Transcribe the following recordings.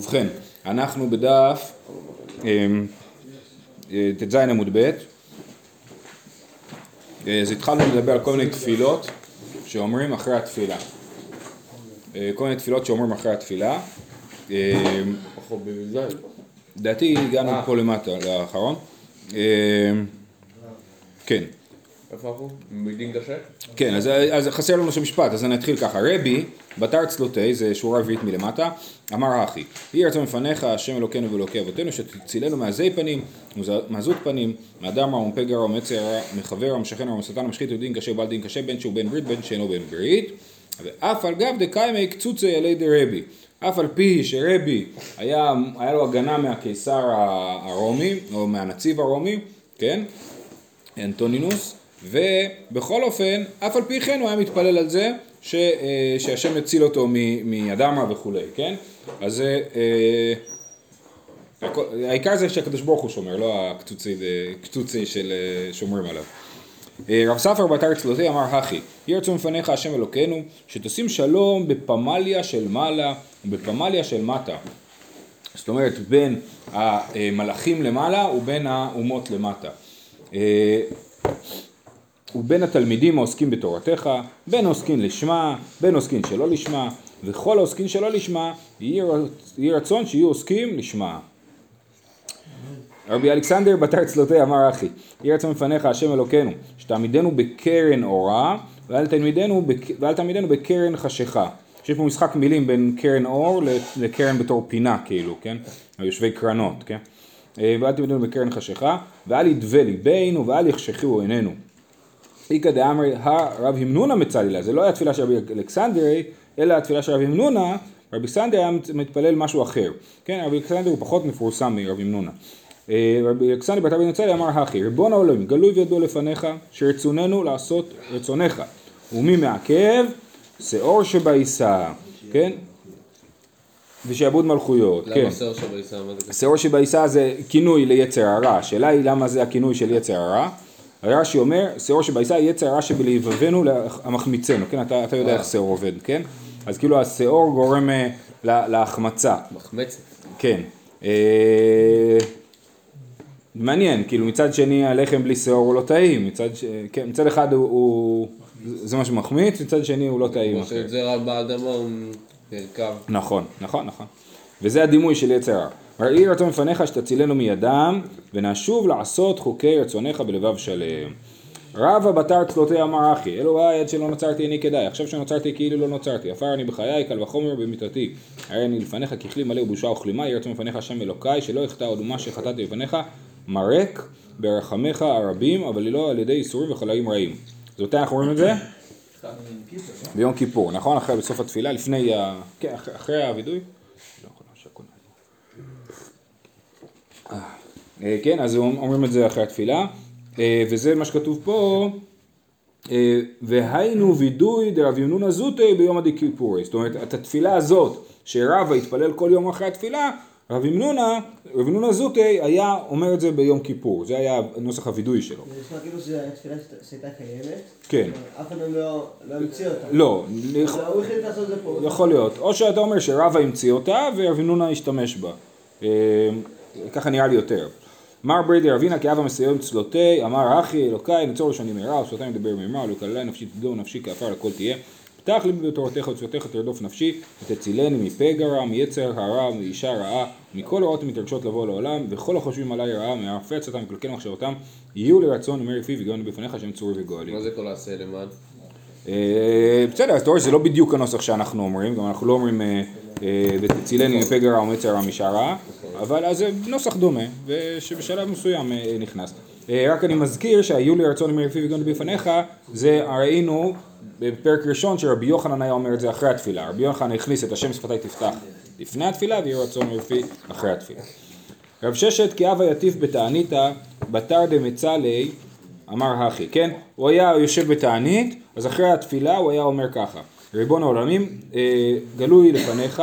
ובכן, אנחנו בדף אמ, אה, ט"ז עמוד ב', אה, אז התחלנו לדבר על כל מיני תפילות שאומרים אחרי התפילה. אה, כל מיני תפילות שאומרים אחרי התפילה. לדעתי הגענו פה למטה, לאחרון. כן. איפה אנחנו? מדין קשה? כן, אז, אז חסר לנו שם משפט, אז אני אתחיל ככה. רבי, בתר צלותי, זה שורה רביעית מלמטה, אמר הכי, יהי רצון מפניך, השם אלוקינו ואלוקי אבותינו, שתצילנו מעזי פנים, מעזות פנים, מאדם רע ומפה גרע ומצר רע, מחבר המשכן רע ומשטן המשחית ודין קשה ובעל דין קשה, בין שהוא בן ברית בין שאינו בן ברית, ואף על גב דקיימי קצוצי עלי דרבי. אף על פי שרבי היה, היה לו הגנה מהקיסר הרומי, או מהנציב הרומי, כן? אנטונינוס, ובכל אופן, אף על פי כן הוא היה מתפלל על זה ש, אה, שהשם יציל אותו רע וכולי, כן? אז אה, העיקר זה שהקדוש ברוך הוא שומר, לא הקצוצי של אה, שומרים עליו. רב ספר באתר צלותי אמר הכי, יהי רצון לפניך השם אלוקינו, שתשים שלום בפמליה של מעלה ובפמליה של מטה. זאת אומרת, בין המלאכים למעלה ובין האומות למטה. ובין התלמידים העוסקים בתורתך, בין עוסקים לשמה, בין עוסקים שלא לשמה, וכל העוסקים שלא לשמה, יהי רצון שיהיו עוסקים לשמה. רבי אלכסנדר בתר צלותי אמר אחי, יהי רצון לפניך השם אלוקינו, שתעמידנו בקרן אורה, ואל תעמידנו, ואל תעמידנו בקרן חשיכה. יש פה משחק מילים בין קרן אור לקרן בתור פינה כאילו, כן? יושבי קרנות, כן? ואל תעמידנו בקרן חשיכה, ואל ידווה ליבנו ואל יחשכו עינינו. איכא דאמרי הרב המנונה מצלילה, זה לא היה תפילה של רבי אלכסנדרי, אלא התפילה של רבי המנונה, רבי אלכסנדר היה מתפלל משהו אחר, כן, רבי אלכסנדר הוא פחות מפורסם מרבי המנונה. אה, רבי אלכסנדר בת רבי נצלי אמר הכי, ריבון העולם, גלוי וידוע לפניך, שרצוננו לעשות רצונך, ומי מעכב? שאור שבעיסה, כן? ושעבוד מלכויות, כן. למה שאור שבעיסה? שאור שבעיסה זה כינוי ליצר הרע, השאלה היא למה זה הכינוי של יצר הרע. רש"י אומר, שאור שבעיסה יצר הרע שבלבבנו המחמיצנו, כן? אתה, אתה יודע איך שאור עובד, כן? אז כאילו השאור גורם אה, להחמצה. מחמצת. כן. אה, מעניין, כאילו מצד שני הלחם בלי שאור הוא לא טעים, מצד, ש... כן, מצד אחד הוא, הוא... זה מה שמחמיץ, מצד שני הוא לא טעים. כמו שזה רע באדמה הוא נרקב. נכון, נכון, נכון. וזה הדימוי של יצר הרע. ראי רצון מפניך שתצילנו מידם, ונשוב לעשות חוקי רצונך בלבב שלם. רבא בתר צלותי אמר אחי, אלוהי עד שלא נוצרתי איני כדאי, עכשיו שנוצרתי כאילו לא נוצרתי, עפר אני בחיי, קל וחומר במיתתי. הרי אני לפניך ככלי מלא ובושה וכלימה, יהי רצון מפניך השם אלוקיי, שלא יחטא עוד ומה שחטאתי לפניך, מרק ברחמיך הרבים, אבל לא על ידי איסורים וחלאים רעים. אז מתי אנחנו רואים את זה? ביום כיפור, נכון? אחרי בסוף התפילה, לפני, כן, אחרי הווידוי? אה, כן, אז אומרים את זה אחרי התפילה, אה, וזה מה שכתוב פה, אה, והיינו וידוי דרב ימנונה זוטי ביום עדי כיפורי, זאת אומרת, את התפילה הזאת, שרבא התפלל כל יום אחרי התפילה, רב ימנונה, רב ימנונה זוטי היה אומר את זה ביום כיפור, זה היה נוסח הווידוי שלו. זה נשמע כאילו שזו תפילה שהייתה קיימת, כן. אף אחד לא, לא המציא אותה. לא. הוא החליט לעשות את זה פה. יכול להיות, או שאתה אומר שרבא המציא אותה ורב ימנונה השתמש בה. ככה נראה לי יותר. מר ברדי רבינה כאב המסיים צלותי, אמר אחי אלוקיי נצור ראשוני מהרה, ושפתי מדבר מהרה, ולקללי נפשי תדעו נפשי כעפר לכל תהיה. פתח לי בתורתך וצוותיך תרדוף נפשי, ותצילני מפה גרע, מיצר הרע, מאישה רעה, מכל הוראות המתרגשות לבוא לעולם, וכל החושבים עליי רעה, מערפי עצתם וקלקל מחשבותם, יהיו לרצון ומרי פי וגאון בפניך שם צורי וגואלי. מה זה כל העשה למען? אה, בסדר, אז אתה רואה שזה לא בדיוק הנוסח שאנחנו אומרים, גם אנחנו לא אומרים אה, אה, ותצילני מפה גרע ומצר רע מאישה רעה. אבל אז זה נוסח דומה, ושבשלב מסוים נכנס. רק אני מזכיר שהיו לי רצון למי לפי וגון בפניך, זה ראינו בפרק ראשון שרבי יוחנן היה אומר את זה אחרי התפילה. רבי יוחנן הכניס את השם שפתי תפתח לפני התפילה, ויהי רצון לפי אחרי התפילה. רב ששת כי אבה יטיף בתעניתא בתר דמצלי אמר הכי, כן? הוא היה יושב בתענית, אז אחרי התפילה הוא היה אומר ככה: ריבון העולמים, אה, גלוי לפניך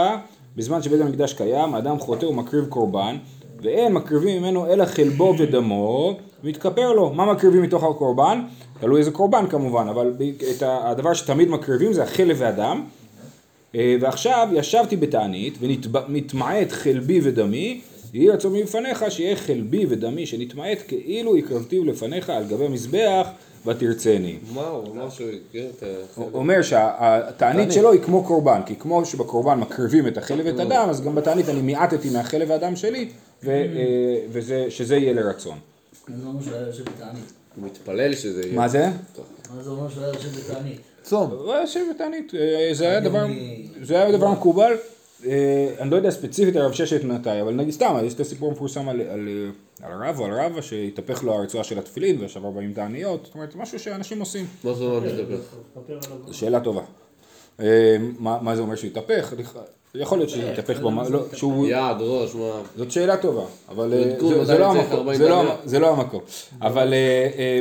בזמן שבית המקדש קיים, האדם חוטא ומקריב קורבן, ואין מקריבים ממנו אלא חלבו ודמו, מתכפר לו. מה מקריבים מתוך הקורבן? תלוי איזה קורבן כמובן, אבל את הדבר שתמיד מקריבים זה החלב והדם, אה, ועכשיו ישבתי בתענית ונתמעט חלבי ודמי, יהי רצון מלפניך שיהיה חלבי ודמי שנתמעט כאילו הקרבתיו לפניך על גבי מזבח ותרצני. מה הוא אמר שהוא. הוא אומר שהתענית שלו היא כמו קורבן, כי כמו שבקורבן מקריבים את החלב ואת הדם, אז גם בתענית אני מיעטתי מהחלב והדם שלי, ו- אה, וזה, שזה יהיה לרצון. זה אומר שהוא היה יושב בתענית? הוא מתפלל שזה יהיה. מה זה? מה זה אומר שהוא היה יושב בתענית? צום. הוא היה יושב בתענית, אה, זה היה דבר, מקובל, אה, אני לא יודע ספציפית על רב ששת מתי, אבל נגיד סתם, יש את הסיפור המפורסם על, על, על הרב או על רבא שהתהפך לו הרצועה של התפילין וישב ארבעים תעניות, זאת אומרת משהו שאנשים עושים, מה זאת אומרת לדבר? זו שאלה טובה. אה, מה, מה זה אומר שהוא התהפך? יכול להיות שהוא התהפך, במה- לא, שהוא, יד, ראש, מה? זאת שאלה טובה, אבל אה, זה- זה לא המקום, 40 זה לא-. זה לא אבל אה, אה, אה,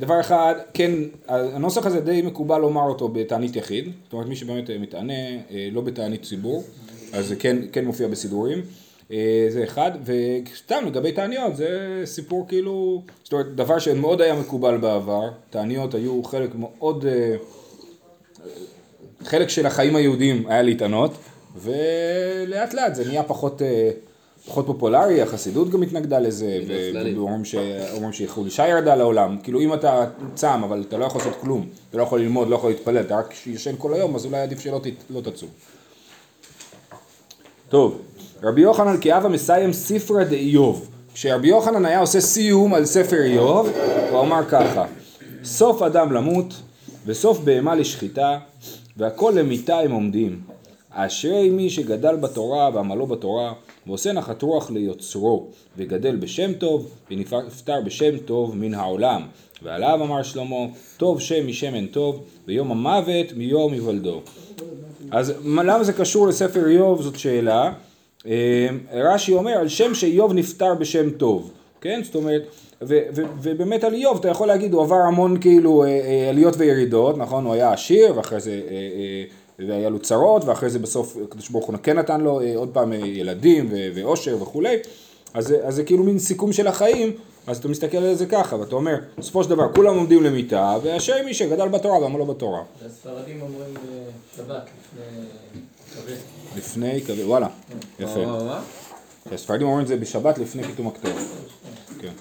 דבר אחד, כן, הנוסח הזה די מקובל לומר אותו בתענית יחיד, זאת אומרת מי שבאמת אה, מתענה, אה, לא בתענית ציבור, אז זה כן, כן מופיע בסידורים, אה, זה אחד, וסתם לגבי תעניות זה סיפור כאילו, זאת אומרת דבר שמאוד היה מקובל בעבר, תעניות היו חלק מאוד, אה, חלק של החיים היהודיים היה להתענות, ולאט לאט זה נהיה פחות, אה, פחות פופולרי, החסידות גם התנגדה לזה. ואומרים ש- אומרים שחולישה ירדה לעולם, כאילו אם אתה צם אבל אתה לא יכול לעשות כלום, אתה לא יכול ללמוד, לא יכול להתפלל, אתה רק ישן כל היום, אז אולי עדיף שלא לא תצום. טוב, רבי יוחנן כאבה מסיים ספרא דאיוב. כשרבי יוחנן היה עושה סיום על ספר איוב, הוא אמר ככה: סוף אדם למות, וסוף בהמה לשחיטה, והכל למיתה הם עומדים. אשרי מי שגדל בתורה ועמלו בתורה, ועושה נחת רוח ליוצרו, וגדל בשם טוב, ונפטר בשם טוב מן העולם. ועליו אמר שלמה, טוב שם משמן טוב, ויום המוות מיום היוולדו. אז מה- למה זה קשור לספר איוב זאת שאלה. אה, רש"י אומר על שם שאיוב נפטר בשם טוב, כן? זאת אומרת, ו- ו- ובאמת על איוב אתה יכול להגיד הוא עבר המון כאילו אה, אה, עליות וירידות, נכון? הוא היה עשיר ואחרי זה והיה לו צרות ואחרי זה בסוף הקדוש ברוך הוא כן נתן לו אה, עוד פעם אה, ילדים ואושר וכולי, אז, זה- אז זה כאילו מין סיכום של החיים, אז אתה מסתכל על זה ככה ואתה אומר בסופו של דבר כולם עומדים למיתה ואשר מי שגדל בתורה ועמלו בתורה. הספרדים אומרים בשבת לפני כבד. לפני כזה, וואלה, יפה. מה, מה? הספרדים אומרים את זה בשבת לפני פיתום הכתוב. כן.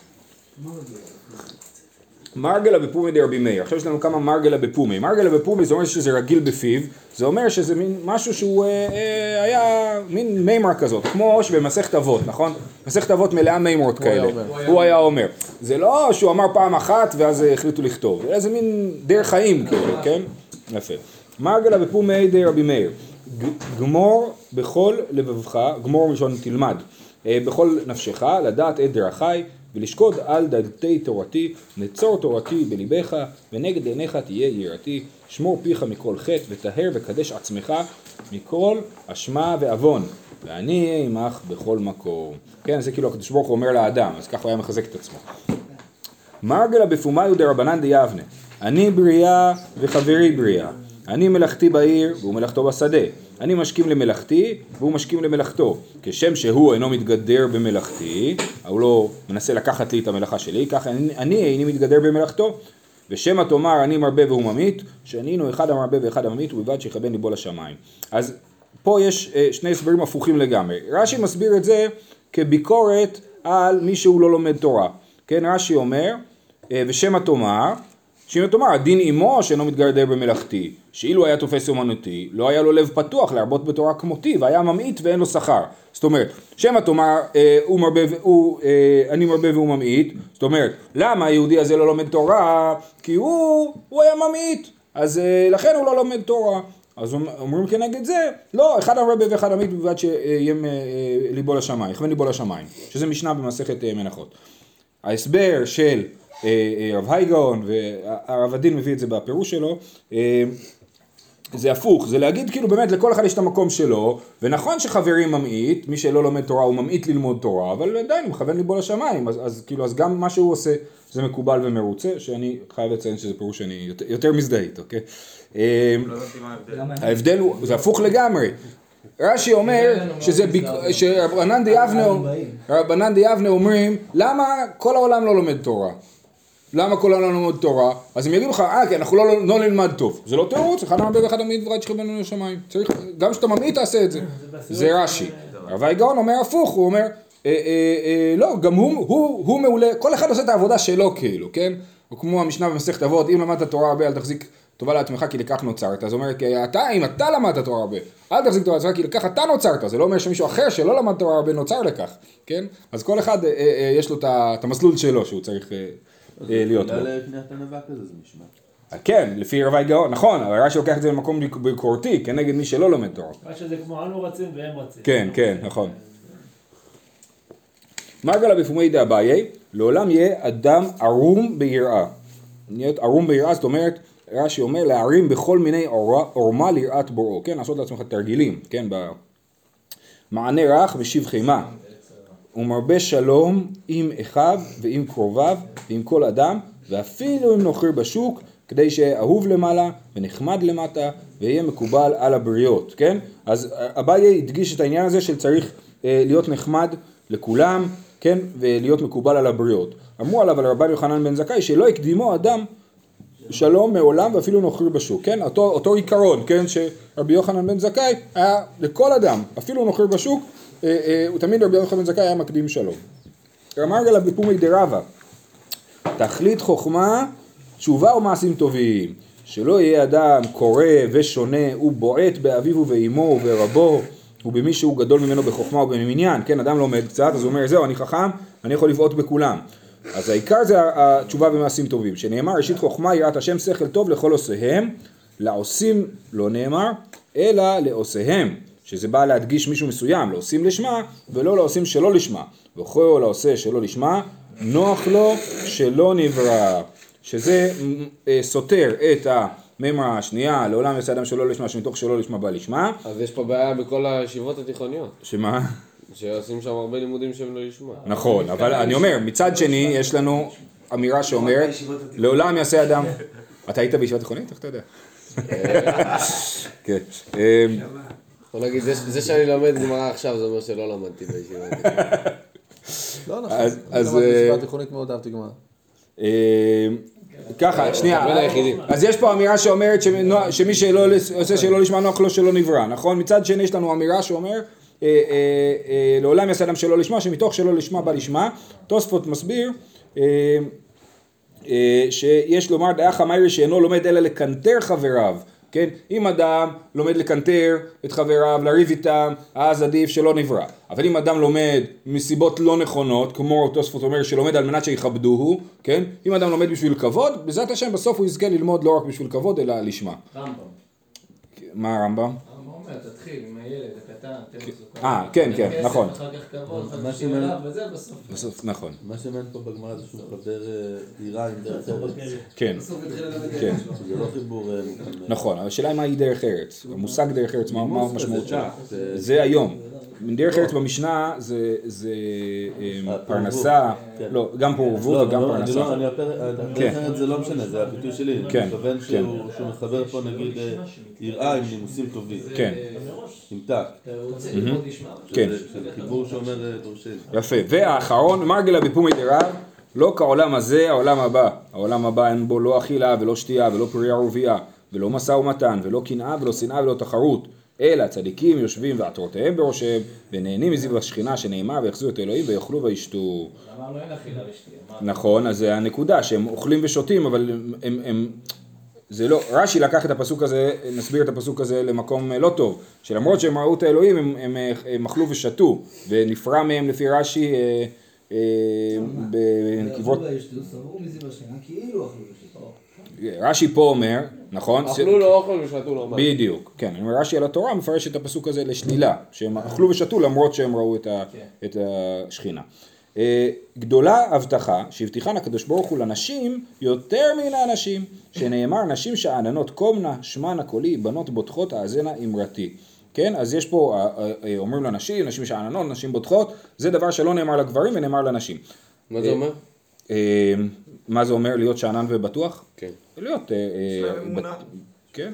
מרגלה בפומי דרבי מאיר, עכשיו יש לנו כמה מרגלה בפומי. מרגלה בפומי זה אומר שזה רגיל בפיו, זה אומר שזה מין משהו שהוא אה, אה, היה מין מימרה כזאת, כמו שבמסכת אבות, נכון? מסכת אבות מלאה מימרות כאלה. אומר. הוא היה אומר. זה לא שהוא אמר פעם אחת ואז החליטו לכתוב, אלא זה מין דרך חיים כאלה, כן? יפה. מרגלה בפומי דרבי מאיר, גמור בכל לבבך, גמור מלשון תלמד, אה, בכל נפשך, לדעת את דרכי ולשקוד על דלתי תורתי, נצור תורתי בליבך, ונגד עיניך תהיה יראתי, שמור פיך מכל חטא, וטהר וקדש עצמך מכל אשמה ועוון, ואני אהיה עמך בכל מקום. כן, זה כאילו הקדוש ברוך הוא אומר לאדם, אז ככה הוא היה מחזק את עצמו. מרגלה בפומיו דרבנן דיבנה, אני בריאה וחברי בריאה, אני מלאכתי בעיר והוא מלאכתו בשדה, אני משכים למלאכתי והוא משכים למלאכתו, כשם שהוא אינו מתגדר במלאכתי, הוא לא מנסה לקחת לי את המלאכה שלי, ככה אני, אני איני מתגדר במלאכתו, ושמא תאמר אני מרבה והוא ממית, שהנינו אחד המרבה ואחד הממית ובלבד שיכוון ליבו לשמיים. אז פה יש אה, שני הסברים הפוכים לגמרי. רש"י מסביר את זה כביקורת על מי שהוא לא לומד תורה. כן, רש"י אומר, אה, ושמא תאמר, שמא תאמר, הדין עמו שאינו מתגרדר במלאכתי, שאילו היה תופס אומנותי, לא היה לו לב פתוח להרבות בתורה כמותי, והיה ממעיט ואין לו שכר. זאת אומרת, שמא תאמר, אה, הוא מרבה, הוא, אה, אני מרבה והוא ממעיט, זאת אומרת, למה היהודי הזה לא לומד תורה? כי הוא, הוא היה ממעיט, אז אה, לכן הוא לא לומד תורה. אז אומ- אומרים כנגד זה, לא, אחד הרבה ואחד עמית בלבד שיהיה אה, ליבו לשמיים, יכוון ליבו לשמיים, שזה משנה במסכת אה, מנחות. ההסבר של אה, אה, רב הייגאון והרב הדין מביא את זה בפירוש שלו, אה, זה הפוך, זה להגיד כאילו באמת לכל אחד יש את המקום שלו, ונכון שחברי ממעיט, מי שלא לומד תורה הוא ממעיט ללמוד תורה, אבל עדיין הוא מכוון ליבו לשמיים, אז, אז כאילו אז גם מה שהוא עושה זה מקובל ומרוצה, שאני חייב לציין שזה פירוש שאני יותר, יותר מזדהה איתו, כן? אה, ההבדל הוא, זה הפוך לגמרי. רש"י אומר שזה, שרבנן דיאבנה, רבנן דיאבנה אומרים, למה כל העולם לא לומד תורה? למה כל העולם לומד תורה? אז הם יגידו לך, אה, כי אנחנו לא, לא נלמד טוב. זה לא תירוץ, אחד המרבה ואחד המעיד דברי שכיבנו לשמיים. צריך, גם כשאתה ממעיט תעשה את זה. זה רש"י. הרב הגאון אומר הפוך, הוא אומר, אה, אה, אה, לא, גם הוא, הוא, הוא מעולה, כל אחד עושה את העבודה שלו כאילו, כן? או כמו המשנה במסכת אבות, אם למדת תורה הרבה אל תחזיק טובה לעצמך כי לכך נוצרת. אז הוא אומר, כי אתה, אם אתה למדת תורה הרבה, אל תחזיק טובה לעצמך כי לכך אתה נוצרת. זה לא אומר שמישהו אחר שלא למד תורה הרבה נוצר לכך, כן? אז כל אחד אה, אה, יש לו את המסלול שלו שהוא צריך אה, להיות בו. בגלל קניית ענווה כזה זה נשמע. כן, לפי רבי גאון, נכון, אבל רש"י לוקח את זה למקום ביקורתי, כנגד מי שלא לומד תורה. מה שזה כמו אנו רצים והם רצים. כן, כן, נכון. מרגלה בפומי דאביי, לעולם יהיה אדם ערום ביראה. להיות ערום ביראה, זאת אומרת, רש"י אומר להערים בכל מיני עורמה ליראת בוראו, כן, לעשות לעצמך תרגילים, כן, במענה רך ושיב חימה. ומרבה שלום עם אחיו ועם קרוביו ועם כל אדם, ואפילו אם נוכר בשוק, כדי שיהיה אהוב למעלה ונחמד למטה ויהיה מקובל על הבריות, כן? אז אביי הדגיש את העניין הזה של צריך אה, להיות נחמד לכולם, כן? ולהיות מקובל על הבריות. אמרו עליו על רבן יוחנן בן זכאי שלא הקדימו אדם שלום מעולם ואפילו נוכרי בשוק, כן? אותו, אותו עיקרון, כן? שרבי יוחנן בן זכאי היה לכל אדם, אפילו נוכרי בשוק, אה, אה, הוא תמיד רבי יוחנן בן זכאי היה מקדים שלום. אמר לה בפומי דרבה, תכלית חוכמה, תשובה ומעשים טובים. שלא יהיה אדם קורא ושונה ובועט באביו ובאמו וברבו ובמי שהוא גדול ממנו בחוכמה ובמניין, כן, אדם לומד קצת, אז הוא אומר, זהו, אני חכם, אני יכול לבעוט בכולם. אז העיקר זה התשובה ומעשים טובים, שנאמר, ראשית חוכמה, יראת השם, שכל טוב לכל עושיהם, לעושים לא נאמר, אלא לעושיהם, שזה בא להדגיש מישהו מסוים, לעושים לשמה, ולא לעושים שלא לשמה. וכל העושה שלא לשמה, נוח לו שלא נברא. שזה אה, סותר את המימרה השנייה, לעולם יעשה אדם שלא לשמה, שמתוך שלא לשמה בא לשמה, אז יש פה בעיה בכל הישיבות התיכוניות, שמה? שעושים שם הרבה לימודים שהם לא ישמע. נכון, אבל אני אומר, מצד שני, יש לנו אמירה שאומרת, לעולם יעשה אדם... אתה היית בישיבה תיכונית? איך אתה יודע? כן. בוא נגיד, זה- זה שאני לומד גמרא עכשיו, זה אומר שלא למדתי בישיבה. לא נכון. אז- אני למדתי אה, בישיבה תיכונית מאוד אהבתי גמרא. אמ, ככה, שנייה, בין היחידים. אז יש פה אמירה שאומרת שמי שלא לס- עושה שלא לשמה נוח לו שלא נברא, נכון? מצד שני יש לנו אמירה שאומר אה, אה, אה, לעולם יעשה אדם שלא לשמה, שמתוך שלא לשמה בא לשמה. תוספות מסביר אה, אה, שיש לומר דעה חמיירי שאינו לומד אלא לקנטר חבריו, כן? אם אדם לומד לקנטר את חבריו, לריב איתם, אז עדיף שלא נברא. אבל אם אדם לומד מסיבות לא נכונות, כמו תוספות אומר שלומד על מנת שיכבדוהו, כן? אם אדם לומד בשביל כבוד, בעזרת השם בסוף הוא יזכה ללמוד לא רק בשביל כבוד, אלא לשמה. רמב"ם. מה הרמב"ם? הרמב"ם אומר, תתחיל עם הילד תן סוכר. אה, כן, כן, נכון. אחר כך כבוד, אליו, וזה בסוף. בסוף, נכון. מה שמעניין פה בגמרא זה שהוא מחבר אה, דירה עם דרך ארץ. כן, בסוף התחיל ללמד כן. ילד. שזה לא חיבור... אה. נכון, אבל השאלה היא מהי דרך ארץ. המושג דרך ארץ, מה המשמעות שלו? זה- זה היום. דרך ארץ במשנה זה, זה אה, אה, פרנסה, כן. לא, גם פורבו לא, וגם לא, אני פרנסה. לא, אני כן. הדרך ארץ זה לא משנה, זה הביטוי שלי. אני כן, מתכוון כן. שהוא מחבר פה נגיד אה, יראה עם נימוסים טובים. כן, עם טק. כן. אה, דורשי. יפה. והאחרון, מרגלה בפומי דרב, לא כעולם הזה, העולם הבא. העולם הבא אין בו לא אכילה ולא שתייה ולא פרייה ורבייה, ולא משא ומתן, ולא קנאה ולא שנאה ולא תחרות. אלא צדיקים יושבים ועטרותיהם בראשיהם, ונהנים מזיו השכינה שנאמר ויחזו את אלוהים ויאכלו וישתו. אמרנו אין אכילה ושתייה. נכון, אז זה הנקודה, שהם אוכלים ושותים, אבל הם, הם, הם זה לא, רש"י לקח את הפסוק הזה, נסביר את הפסוק הזה למקום אה, לא טוב, שלמרות שהם ראו את האלוהים, הם, הם, אה, הם אכלו ושתו, ונפרע מהם לפי רש"י אה, אה, ושתו. רש"י פה אומר, נכון? אכלו לו אוכל ושתו לו מים. בדיוק, כן, אני אומר רש"י על התורה מפרש את הפסוק הזה לשלילה, שהם אכלו ושתו למרות שהם ראו את, ה, את השכינה. אה, גדולה הבטחה שהבטיחן הקדוש ברוך הוא לנשים יותר מן האנשים, שנאמר נשים שאננות קומנה שמנה קולי בנות בוטחות האזנה אמרתי. כן, אז יש פה, אה, אה, אומרים לנשים, נשים שאננות, נשים בוטחות, זה דבר שלא נאמר לגברים ונאמר לנשים. מה זה אומר? מה זה אומר להיות שאנן ובטוח? כן. להיות... כן.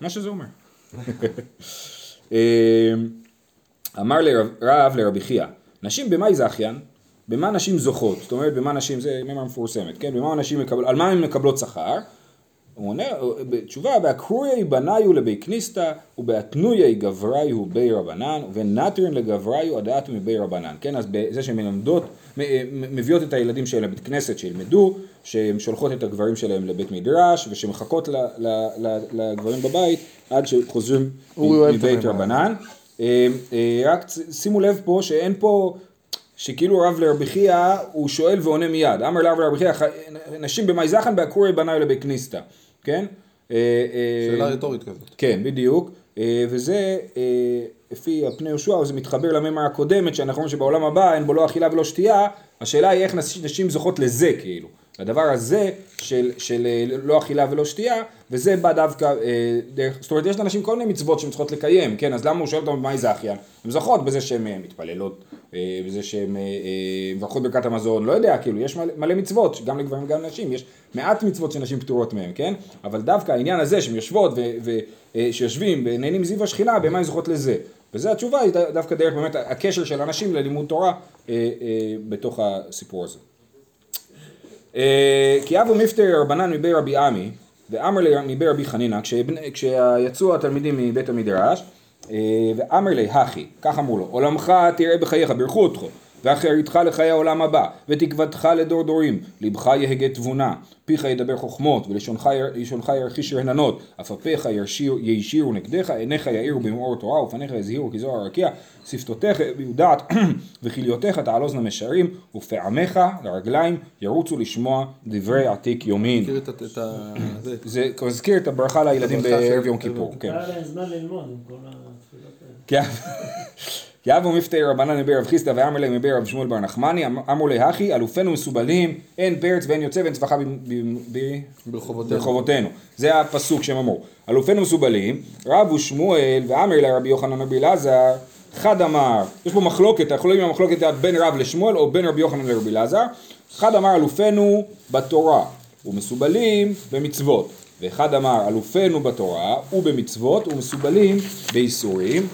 מה שזה אומר. אמר לרב, רב לרבי חייא, נשים במאי זכיין, במה נשים זוכות? זאת אומרת, במה נשים, זה מימה מפורסמת, כן? במה נשים מקבלות, על מה הן מקבלות שכר? הוא עונה, בתשובה, בהקרויי בניו לבי כניסתא ובהתנויי גבריו בי רבנן ונטרין לגבריו הדעת מבי רבנן, כן? אז בזה שהן מלמדות, מ- מביאות את הילדים שלהם לבית כנסת שילמדו, שהן שולחות את הגברים שלהם לבית מדרש ושמחכות לגברים בבית עד שחוזרים מבית. רבנן. אה, אה, רק שימו לב פה שאין פה, שכאילו רב לרבי חייא הוא שואל ועונה מיד. אמר לרב לרבי חייא, "ח- נשים במאי זכן בעקורי בניו לבי כניסתא, כן? אה, שאלה רטורית כזאת. כן, בדיוק. וזה, לפי הפני יהושע, זה מתחבר למימרה הקודמת, שאנחנו אומרים שבעולם הבא אין בו לא אכילה ולא שתייה, השאלה היא איך נשים זוכות לזה, כאילו. לדבר הזה של, של אה, לא אכילה ולא שתייה, וזה בא דווקא אה, דרך, זאת אומרת יש לאנשים כל מיני מצוות שהן צריכות לקיים, כן, אז למה הוא שואל אותם במאי זכיין? הן זוכות בזה שהן אה, מתפללות, בזה שהן מברכות ברכת המזון, לא יודע, כאילו, יש מלא, מלא מצוות, גם לגברים וגם לנשים, יש מעט מצוות שנשים פטורות מהן, כן? אבל דווקא העניין הזה שהן יושבות ושיושבים ונהנים מסביב השכינה, במה הן זוכות לזה? וזה התשובה היא דווקא דרך באמת הקשר של אנשים ללימוד תורה אה, אה, בתוך הסיפור הזה. אה, כי אבו מפטר רבנן מבי רבי עמי ואמר לי מבי רבי חנינא כשיצאו התלמידים מבית המדרש אה, ואמר לי הכי כך אמרו לו עולמך תראה בחייך בירכו אותך ואחריתך לחיי העולם הבא ותקוותך לדור דורים לבך יהגה תבונה פיך ידבר חוכמות ולשונך יר- לשונך ירחיש רננות אף אפיך יישירו נגדך עיניך יאירו במאור תורה ופניך יזהירו כזוהר הרקיע שפתותיך יביעו דעת וכליותיך תעלוזנה משרים ופעמיך לרגליים ירוצו לשמוע דברי עתיק יומין זה. זה מזכיר את הברכה לילדים בערב יום כיפור, כן. היה להם זמן ללמוד עם כל התפילות האלה. אבו מפתר רבנן מבי רב חיסדא ואמר להם מבי רב שמואל בר נחמני אמ- אמרו להכי אלופינו מסובלים אין פרץ ואין יוצא ואין צווחה ברחובותינו. זה הפסוק שהם אמרו. אלופינו מסובלים רבו שמואל ואמר לרבי יוחנן רבי אלעזר חד אמר יש פה מחלוקת אנחנו לא יודעים אם המחלוקת היא בין רב לשמואל או בין רבי יוחנן לרבי אלעזר חד אמר אלופינו בתורה ומסובלים במצוות. ואחד אמר אלופינו בתורה ובמצוות ומסובלים באיסורים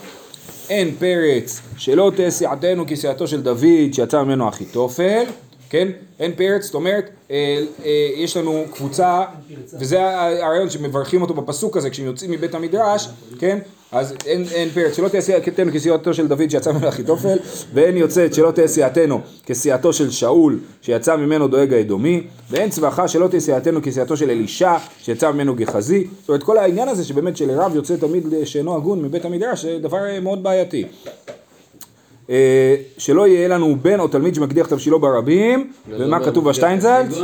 אין פרץ שלא תהיה סיעתנו כסיעתו של דוד שיצא ממנו אחיתופל, כן? אין פרץ, זאת אומרת, אה, אה, יש לנו קבוצה, וזה הרעיון שמברכים אותו בפסוק הזה כשהם יוצאים מבית המדרש, כן? אז אין, אין פרץ, שלא תהיה סיעתנו כסיעתו של דוד שיצא ממנו אחיתופל, ואין יוצאת שלא תהיה סיעתנו כסיעתו של שאול שיצא ממנו דואג האדומי, ואין צווחה שלא תהיה סיעתנו כסיעתו של אלישע שיצא ממנו גחזי, זאת אומרת כל העניין הזה שבאמת שלרב יוצא תמיד שאינו הגון מבית המדרש זה דבר אה, מאוד בעייתי. אה, שלא יהיה לנו בן או תלמיד שמקדיח תבשילו ברבים, ומה כתוב בשטיינזלץ?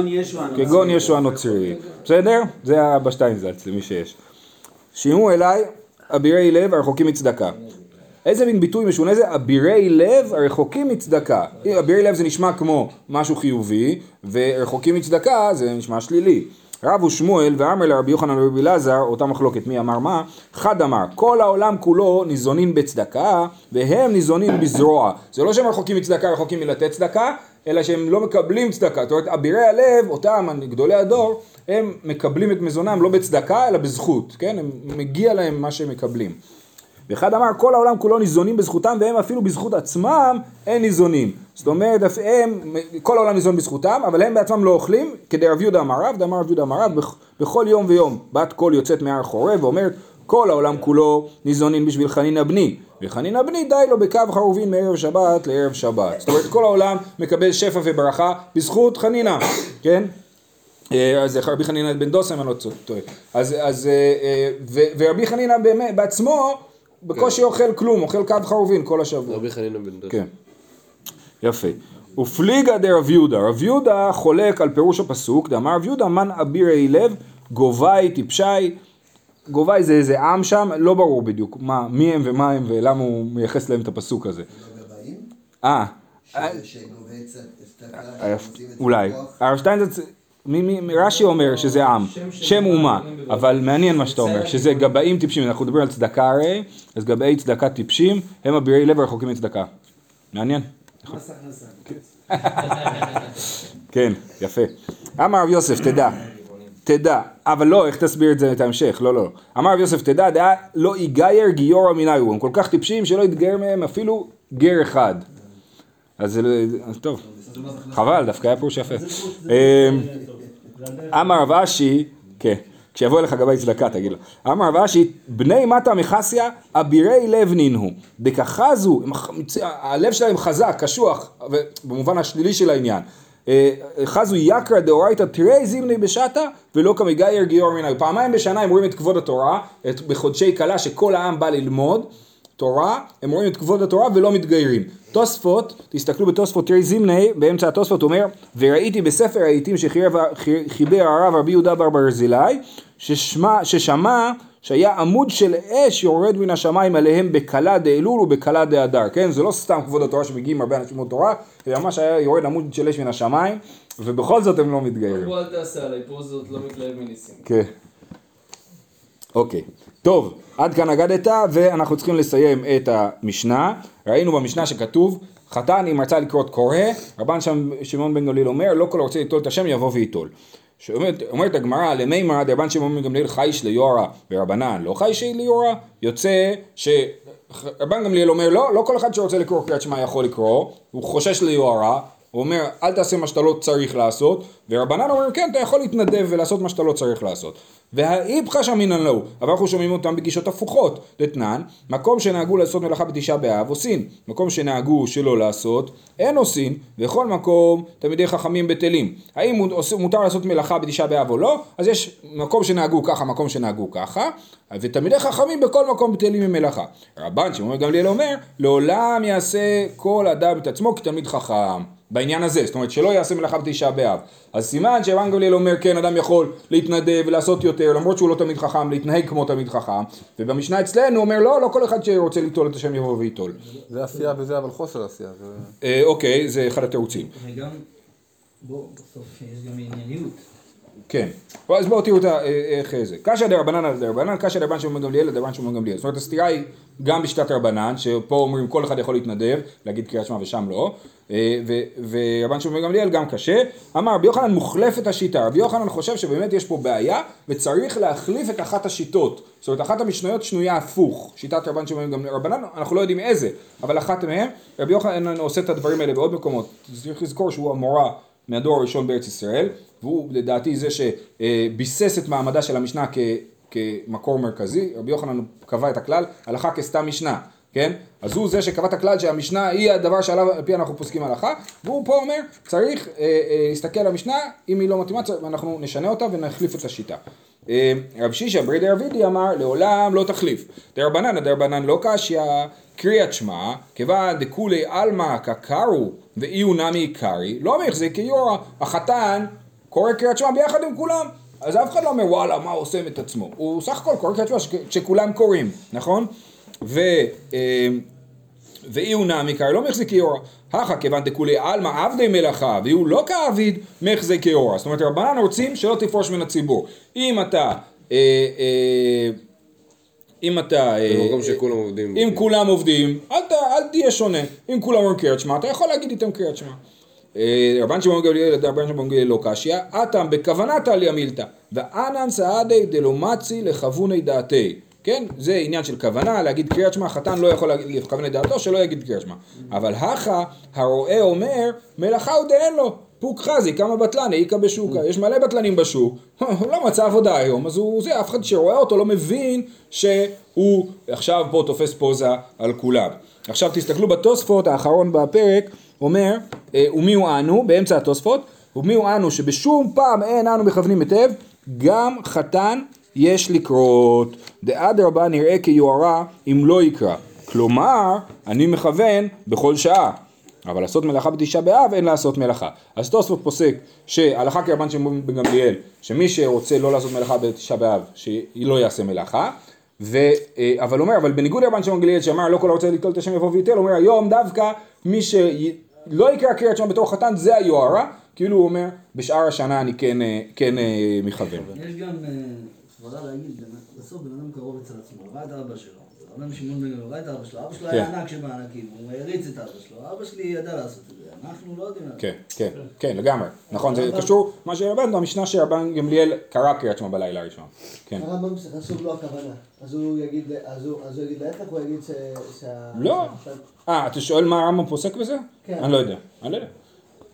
כגון ישו הנוצרי. בסדר? זה בשטיינזלץ למי שיש. שימו אליי אבירי לב הרחוקים מצדקה. איזה מין ביטוי משונה זה? אבירי לב הרחוקים מצדקה. אבירי לב זה נשמע כמו משהו חיובי, ורחוקים מצדקה זה נשמע שלילי. רב ושמואל ואמר לרבי יוחנן ורבי אלעזר, אותה מחלוקת מי אמר מה? חד אמר, כל העולם כולו ניזונים בצדקה, והם ניזונים בזרוע. זה לא שהם רחוקים מצדקה, רחוקים מלתת צדקה, אלא שהם לא מקבלים צדקה. זאת אומרת, אבירי הלב, אותם גדולי הדור, הם מקבלים את מזונם לא בצדקה, אלא בזכות, כן? הם, מגיע להם מה שהם מקבלים. ואחד אמר כל העולם כולו ניזונים בזכותם והם אפילו בזכות עצמם אין ניזונים. זאת אומרת הם, כל העולם ניזון בזכותם אבל הם בעצמם לא אוכלים כדי רב יהודה אמר רב, דאמר רב יהודה אמר רב בכ- בכל יום ויום בת קול יוצאת מהר חורב ואומרת כל העולם כולו ניזונים בשביל חנינא בני וחנינא בני די לו בקו חרובין מערב שבת לערב שבת. זאת אומרת כל העולם מקבל שפע וברכה בזכות חנינא, כן? אה, אז רבי חנינא בן דוסם, אני לא טועה. אז, אז, אה, אה, ו- ורבי חנינא באמת, בעצמו, בקושי אוכל כלום, אוכל קו חרובין כל השבוע. רבי חנינא בן דוד. כן. יפה. ופליגה דרב יהודה, רב יהודה חולק על פירוש הפסוק, דאמר רב יהודה מן אבירי לב, גובי טיפשי, גובי זה איזה עם שם, לא ברור בדיוק מה, מי הם ומה הם ולמה הוא מייחס להם את הפסוק הזה. אה, אה, אולי. הרב שטיינזרץ, מי- מי- רש"י אומר שזה עם, שם אומה, אבל מעניין מה שאתה אומר, שזה גבאים טיפשים, אנחנו מדברים על צדקה הרי, אז גבאי צדקה טיפשים, הם אבירי לב הרחוקים מצדקה. מעניין. מס הכנסה. כן, יפה. אמר רב יוסף, תדע, תדע, אבל לא, איך תסביר את זה, את ההמשך, לא, לא. אמר רב יוסף, תדע, דעה לא יגייר גיורא מנהיו, הם כל כך טיפשים שלא יתגייר מהם אפילו גר אחד. אז זה לא- טוב, חבל, דווקא היה פירוש יפה. אמ, אמר רב אשי, כן, כשיבוא אליך גבאי צדקה תגיד לו, אמר רב אשי, בני מטה מחסיה אבירי לב הם ח- הלב שלהם חזק, קשוח, במובן השלילי של העניין. אה, חזו יקרא דאורייתא תראי זימני בשעתה ולא כמגייר גיור מנהל. פעמיים בשנה הם רואים את כבוד התורה, את, בחודשי כלה שכל העם בא ללמוד תורה, הם רואים את כבוד התורה ולא מתגיירים. תוספות, תסתכלו בתוספות תראי זימני, באמצע התוספות אומר, וראיתי בספר העיתים שחיבר הרב רבי יהודה בר ברזילי, ששמע, ששמע שהיה עמוד של אש יורד מן השמיים עליהם בקלה דאלול ובקלה דהדר, כן? זה לא סתם כבוד התורה שמגיעים הרבה אנשים ללמוד תורה, זה ממש היה יורד עמוד של אש מן השמיים, ובכל זאת הם לא מתגיירים. אל תעשה עליי, פה זאת לא מתלהב מניסים. כן. אוקיי. טוב, עד כאן אגדת, ואנחנו צריכים לסיים את המשנה. ראינו במשנה שכתוב, חתן אם רצה לקרות קורא, רבן שמעון בן גליל אומר, לא כל הרוצה ליטול את השם יבוא וייטול. שאומרת אומרת הגמרא, למימרא דרבן שמעון גמליאל חייש ליורה ורבנן? לא חייש ליורה, יוצא שרבן גמליאל אומר, לא, לא כל אחד שרוצה לקרוא קריאת שמע יכול לקרוא, הוא חושש ליוהרה, הוא אומר, אל תעשה מה שאתה לא צריך לעשות, ורבנן אומרים, כן, אתה יכול להתנדב ולעשות מה שאתה לא צריך לעשות. והאיפכא שמינן להו, אבל אנחנו שומעים אותם בגישות הפוכות, דתנן, מקום שנהגו לעשות מלאכה בתשעה באב עושים, מקום שנהגו שלא לעשות, אין עושים, וכל מקום תלמידי חכמים בטלים. האם מות- מותר לעשות מלאכה בתשעה באב או לא? אז יש מקום שנהגו ככה, מקום שנהגו ככה, ותלמידי חכמים בכל מקום בטלים ממלאכה. רבן שמעון גמליאל אומר, לעולם יעשה כל אדם את עצמו כתלמיד חכם. בעניין הזה, זאת אומרת שלא יעשה מלאכה בתשעה באב. אז סימן שרבן גמליאל אומר כן אדם יכול להתנדב ולעשות יותר למרות שהוא לא תלמיד חכם, להתנהג כמו תלמיד חכם ובמשנה אצלנו הוא אומר לא, לא כל אחד שרוצה ליטול את השם יבוא וייטול. זה עשייה וזה אבל חוסר עשייה. אה, אוקיי, זה אחד התירוצים. וגם, בוא, בסוף יש גם ענייניות. כן. אז בואו תראו ה- אה, איך זה. קשיא דרבנן על דרבנן, קשיא דרבן שמעון גמליאל לדרבן שמעון בן גמליאל. זאת אומרת הסתירה היא גם בשיטת רבנן, שפה אומרים כל אחד יכול להתנדב, להגיד קריאת שמע ושם לא, אה, ורבן שמעון גמליאל גם קשה. אמר רבי יוחנן מוחלף את השיטה, רבי יוחנן חושב שבאמת יש פה בעיה וצריך להחליף את אחת השיטות. זאת אומרת אחת המשניות שנויה הפוך, שיטת שמעון בן גמליאל. רבנן אנחנו לא יודעים איזה, אבל אחת מהן, רבי יוחנן עושה את הדברים האלה בעוד מקומות. צריך לזכור שהוא המורה מהדור הראשון בארץ ישראל, והוא לדעתי זה שביסס את מעמדה של המשנה כ, כמקור מרכזי, רבי יוחנן קבע את הכלל, הלכה כסתם משנה, כן? אז הוא זה שקבע את הכלל שהמשנה היא הדבר שעליו על פי אנחנו פוסקים הלכה, והוא פה אומר צריך אה, אה, להסתכל על המשנה, אם היא לא מתאימה אנחנו נשנה אותה ונחליף את השיטה. אה, רב שישא ברי דרבידי אמר לעולם לא תחליף. דרבנן הדרבנן לא קשיא קריאת שמע כיוון דכולי עלמא קקרו ואי הוא נמי קרי לא מחזיק כיורא החתן קורא קריאת שמע ביחד עם כולם אז אף אחד לא אומר וואלה מה הוא עושה את עצמו הוא סך הכל קורא קריאת שמע שכ- שכולם קוראים נכון? ו... אה, ואי הוא נמי קרא לא מחזיק כיורא. הכא כיוון דכולי עלמא עבדי מלאכה והוא לא כעביד מחזיק כיורא. זאת אומרת רבנן רוצים שלא תפרוש מן הציבור. אם אתה, אה, אה, אם אתה, אה, במקום שכולם עובדים. אם כולם עובדים, אל תהיה שונה. אם כולם אומרים קריאת שמע, אתה יכול להגיד איתם קריאת שמע. אה, רבן שמעון גמליאל, רבן שמעון גמליאל לא קשיא, אטם בכוונת עליה מילתא, ואנן סעדי דלא מצי לכווני דעתי. כן, זה עניין של כוונה, להגיד קריאת שמע, חתן לא יכול לכוון את דעתו, שלא יגיד קריאת שמע. אבל הכא, הרועה אומר, מלאכה הוא דאין לו. פוק חזי, כמה בטלן, איכא בשוקה, יש מלא בטלנים בשוק, הוא לא מצא עבודה היום, אז הוא זה, אף אחד שרואה אותו לא מבין שהוא עכשיו פה תופס פוזה על כולם. עכשיו תסתכלו בתוספות האחרון בפרק, אומר, אה, ומי הוא אנו, באמצע התוספות, ומי הוא אנו שבשום פעם אין אנו מכוונים היטב, גם חתן יש לקרות, דאדרבה נראה כיוהרה אם לא יקרא. כלומר, אני מכוון בכל שעה. אבל לעשות מלאכה בתשעה באב אין לעשות מלאכה. אז תוספות פוסק שהלכה כרבן שמעון בן גמליאל, שמי שרוצה לא לעשות מלאכה בתשעה באב, שלא יעשה מלאכה. ו, אה, אבל אומר, אבל בניגוד לרבן שמעון גמליאל שאמר לא כל הרוצה ליטול את השם יבוא וייטל, אומר היום דווקא מי שלא יקרא קריאת שמע בתור חתן זה היוהרה, כאילו הוא אומר בשאר השנה אני כן, אה, כן אה, מכוון. יש גם אה, סברה להגיד, בסוף בן אדם קרוב אצל עצמו, ראה את אבא שלו, רבן שמעון בן גמליאל ראה את אבא שלו, אבא שלו כן. היה ענק של מענקים, הוא העריץ את אבא שלו, אבא שלי ידע לעשות את זה, אנחנו לא יודעים כן, כן, כן, לגמרי. נכון, זה קשור, מה שרבנו, המשנה שרבן גמליאל קרא קריאת שמע בלילה הראשון. כן. הרמב"ם חשוב לו הכוונה. אז הוא יגיד, אז הוא יגיד להפך, הוא יגיד. שה- לא. אה, אתה שואל מה הרמב"ם פוסק בזה? כן. אני לא יודע, אני לא יודע.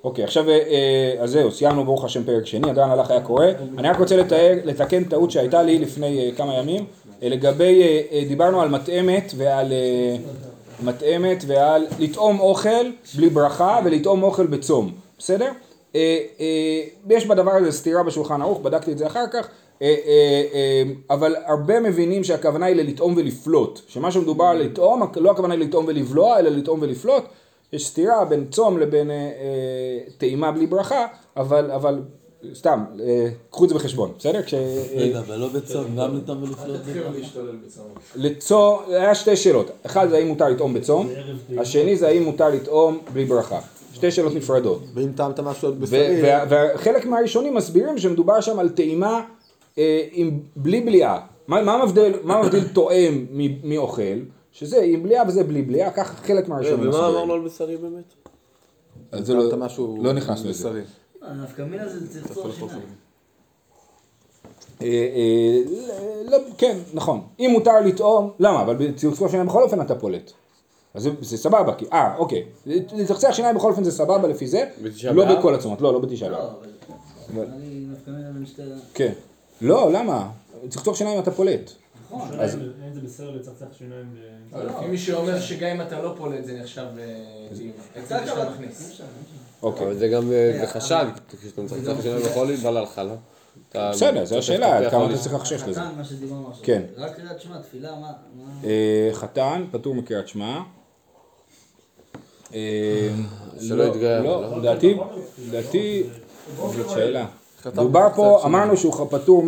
אוקיי, עכשיו, אה, אה, אז זהו, סיימנו ברוך השם פרק שני, הדרן הלך היה קורא. אני רק רוצה לתאר, לתקן טעות שהייתה לי לפני אה, כמה ימים, לגבי, דיברנו על מטעמת ועל... מטעמת ועל לטעום אוכל בלי ברכה ולטעום אוכל בצום, בסדר? אה, אה, יש בדבר הזה סתירה בשולחן ערוך, בדקתי את זה אחר כך, אה, אה, אה, אבל הרבה מבינים שהכוונה היא ללטעום ולפלוט, שמה שמדובר על לטעום, לא הכוונה היא לטעום ולבלוע, אלא לטעום ולפלוט, יש סתירה בין צום לבין אה, אה, טעימה בלי ברכה, אבל, אבל סתם, אה, קחו את זה בחשבון, בסדר? רגע, ולא בצום, גם לטעום ולפלוט תתחילו להשתולל בצום. לצום, היה שתי שאלות, אחד זה האם מותר לטעום בצום. השני זה האם מותר לטעום בלי ברכה, שתי שאלות נפרדות. ואם טעמת משהו עוד ו- בשרי, וה- וחלק מהראשונים מסבירים שמדובר שם על טעימה אה, בלי בליעה. מה, מבדיל, מה מבדיל טועם מ- מאוכל? שזה עם בליעה וזה בלי בליעה, ככה חלק מהראשונים ומה מסבירים. אמרנו על בשרי באמת? לא- לא נכנסנו לזה. נפקא מינה זה צחצוח שיניים. אה, אה, לא, כן, נכון. אם מותר לטעום, למה? אבל בצחצוח שיניים בכל אופן אתה פולט. אז זה, סבבה, כי, אה, אוקיי. לצחצח שיניים בכל אופן זה סבבה לפי זה, לא? בכל הצומות, לא, לא בתשעה באב. לא, אבל אני נפקא מינה בין שתי... כן. לא, למה? צחצוח שיניים אתה פולט. נכון. אם אם זה בסדר לצחצח שיניים ב... אבל לפי מי שאומר שגם אם אתה לא פולט זה נחשב אה, טעימה. עצם זה שאתה מכניס. אוקיי. אבל זה גם אה, זה חשד, כשאתה מצחצח שיניים יכול להתבלל לך, לא? אתה- בסדר, זו השאלה, כמה על- אתה צריך לחשש לזה. חתן, מה שדיברנו עכשיו. כן. רק קריאת שמע, תפילה, מה... אה, חתן, פטור מקריאת שמע. אה, שלא לא, יתגייר, לא, לא? לדעתי, לדעתי, זאת שאלה. דובר פה, אמרנו שהוא פטור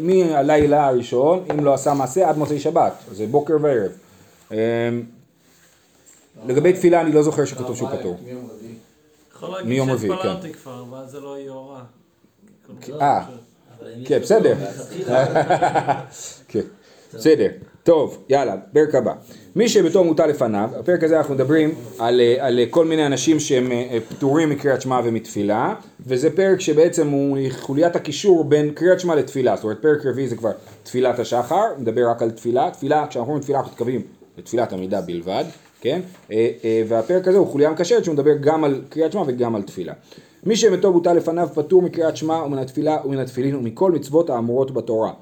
מהלילה הראשון, אם לא עשה מעשה עד מוצאי שבת, זה בוקר וערב. לגבי תפילה אני לא זוכר שכתוב שהוא פטור. מיום רביעי. יכול להגיד שהתפללתי כבר, ואז זה לא יהיה הוראה. אה, אבל אם יש כן, בסדר. כן, בסדר. טוב, יאללה, פרק הבא. מי שבתום מוטל לפניו, בפרק הזה אנחנו מדברים על, אה, על כל מיני אנשים שהם אה, פטורים מקריאת שמע ומתפילה, וזה פרק שבעצם הוא חוליית הקישור בין קריאת שמע לתפילה, זאת אומרת פרק רביעי זה כבר תפילת השחר, מדבר רק על תפילה, תפילה, כשאנחנו אומרים תפילה אנחנו מתכוונים לתפילת עמידה בלבד, כן? אה, אה, והפרק הזה הוא חוליה מקשרת שהוא מדבר גם על קריאת שמע וגם על תפילה. מי שמתו בוטל לפניו פטור מקריאת שמע ומן התפילה ומן התפילין ומכל מצוות האמורות בתורה.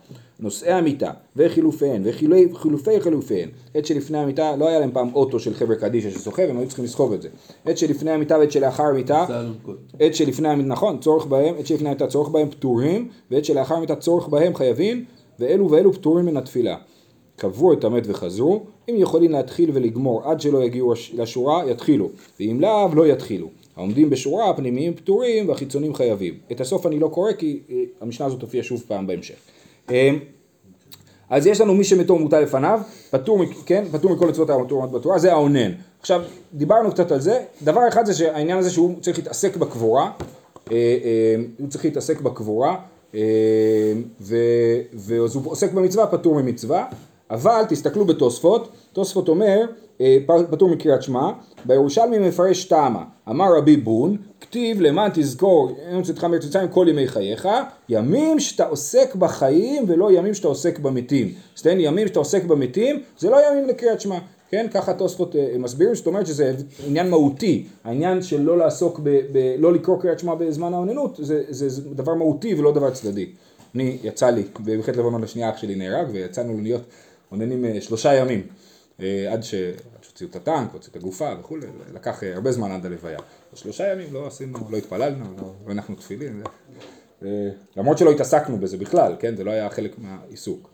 נושאי המיטה וחילופיהן וחילופי חילופיהן. עת שלפני המיטה לא היה להם פעם אוטו של חבר'ה קדישא שסוחב, הם היו צריכים לסחוב את זה. עת שלפני המיטה ועת שלאחר המיטה. עת שלפני המיטה, נכון, צורך בהם, עת שלפני המיטה צורך בהם פטורים, ועת שלאחר המיטה צורך בהם חייבים, ואלו ואלו פטורים מן התפילה. קברו את המת וחזרו, אם יכולים להתחיל ולגמור עד שלא יגיעו לשורה, יתחילו, ואם לאו, לא יתחילו. העומדים בשורה, הפנימיים פטורים והחיצונים חייבים. את הסוף אני לא קורא כי אה, המשנה הזאת תופיע שוב פעם בהמשך. אה, אז יש לנו מי שמתו מוטל לפניו, פטור, כן, פטור מכל מצוות האמורות בתורה, זה האונן. עכשיו, דיברנו קצת על זה, דבר אחד זה שהעניין הזה שהוא צריך להתעסק בקבורה, אה, אה, הוא צריך להתעסק בקבורה, ואז הוא עוסק במצווה, פטור ממצווה, אבל תסתכלו בתוספות, תוספות אומר, אה, פטור מקריאת שמע, בירושלמי מפרש טעמה, אמר רבי בון, כתיב למען תזכור יום צאתך מארץ מצרים כל ימי חייך, ימים שאתה עוסק בחיים ולא ימים שאתה עוסק במתים. אז תן ימים שאתה עוסק במתים, זה לא ימים לקריאת שמע. כן, ככה תוספות אה, מסבירים, זאת אומרת שזה עניין מהותי, העניין של לא לעסוק, ב, ב, לא לקרוא קריאת שמע בזמן האוננות, זה, זה, זה דבר מהותי ולא דבר צדדי. אני, יצא לי, במלחמת לבנון השנייה אח שלי נהרג, ויצאנו להיות אוננים אה, שלושה ימים, אה, עד שהוציאו את הטנק, הוציאו את הגופה וכולי, לקח אה, הרבה זמן עד הלוויה. שלושה ימים לא עשינו, לא התפללנו, לא, לא הנחנו תפילין, למרות שלא התעסקנו בזה בכלל, כן, זה לא היה חלק מהעיסוק.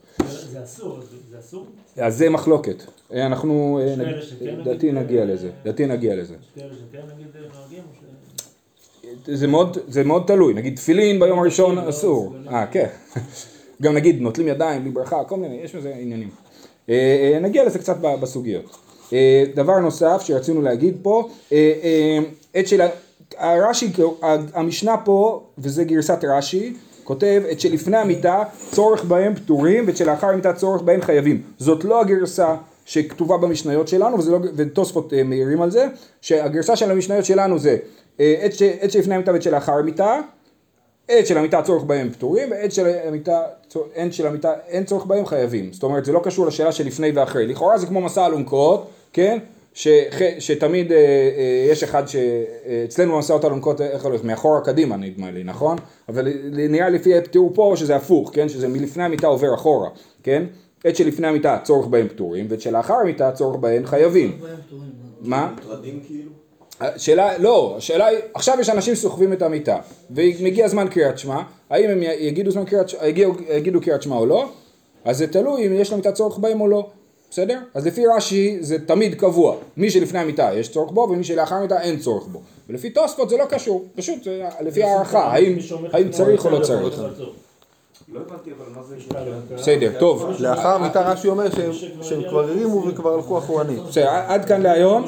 זה אסור, זה- אסור? אז זה מחלוקת, אנחנו, לדעתי נגיע לזה, לדעתי נגיע לזה. זה מאוד, זה מאוד תלוי, נגיד תפילין ביום הראשון לא אסור, מסוגלים. אה כן, גם נגיד נוטלים ידיים בלי ברכה, כל מיני, יש בזה עניינים. אה, אה, נגיע לזה קצת בסוגיות. אה, דבר נוסף שרצינו להגיד פה, את של, הרש"י, המשנה פה, וזה גרסת רש"י, כותב את שלפני המיטה צורך בהם פטורים ואת שלאחר המיטה צורך בהם חייבים. זאת לא הגרסה שכתובה במשניות שלנו, לא, ותוספות מעירים על זה, שהגרסה של המשניות שלנו זה עת שלפני המיטה ועת שלאחר המיטה, עת של המיטה הצורך בהם פטורים, ועת של המיטה, עת של המיטה אין צורך בהם חייבים. זאת אומרת, זה לא קשור לשאלה של לפני ואחרי. לכאורה זה כמו מסע אלונקות, כן? ש, שתמיד אה, אה, יש אחד שאצלנו במסעות אלונקות, איך הולך? מאחורה קדימה נדמה לי, נכון? אבל נראה לפי התיאור פה שזה הפוך, כן? שזה מלפני המיטה עובר אחורה, כן? עת שלפני המיטה צורך בהם פטורים, ועת שלאחר המיטה צורך בהם חייבים. מה? השאלה, לא, השאלה היא, עכשיו יש אנשים שסוחבים את המיטה, ומגיע זמן קריאת שמע, האם הם יגידו זמן קריאת שמע, יגידו, יגידו קריאת שמע או לא, אז זה תלוי אם יש למיטה צורך בהם או לא, בסדר? אז לפי רש"י זה תמיד קבוע, מי שלפני המיטה יש צורך בו, ומי שלאחר המיטה אין צורך בו, ולפי תוספות זה לא קשור, פשוט זה לפי הערכה, האם, האם צריך או לא צריך, בסדר, טוב, לאחר מיטה רש"י אומר שהם- כבר הרימו וכבר הלכו אחורנית. בסדר, עד כאן להיום,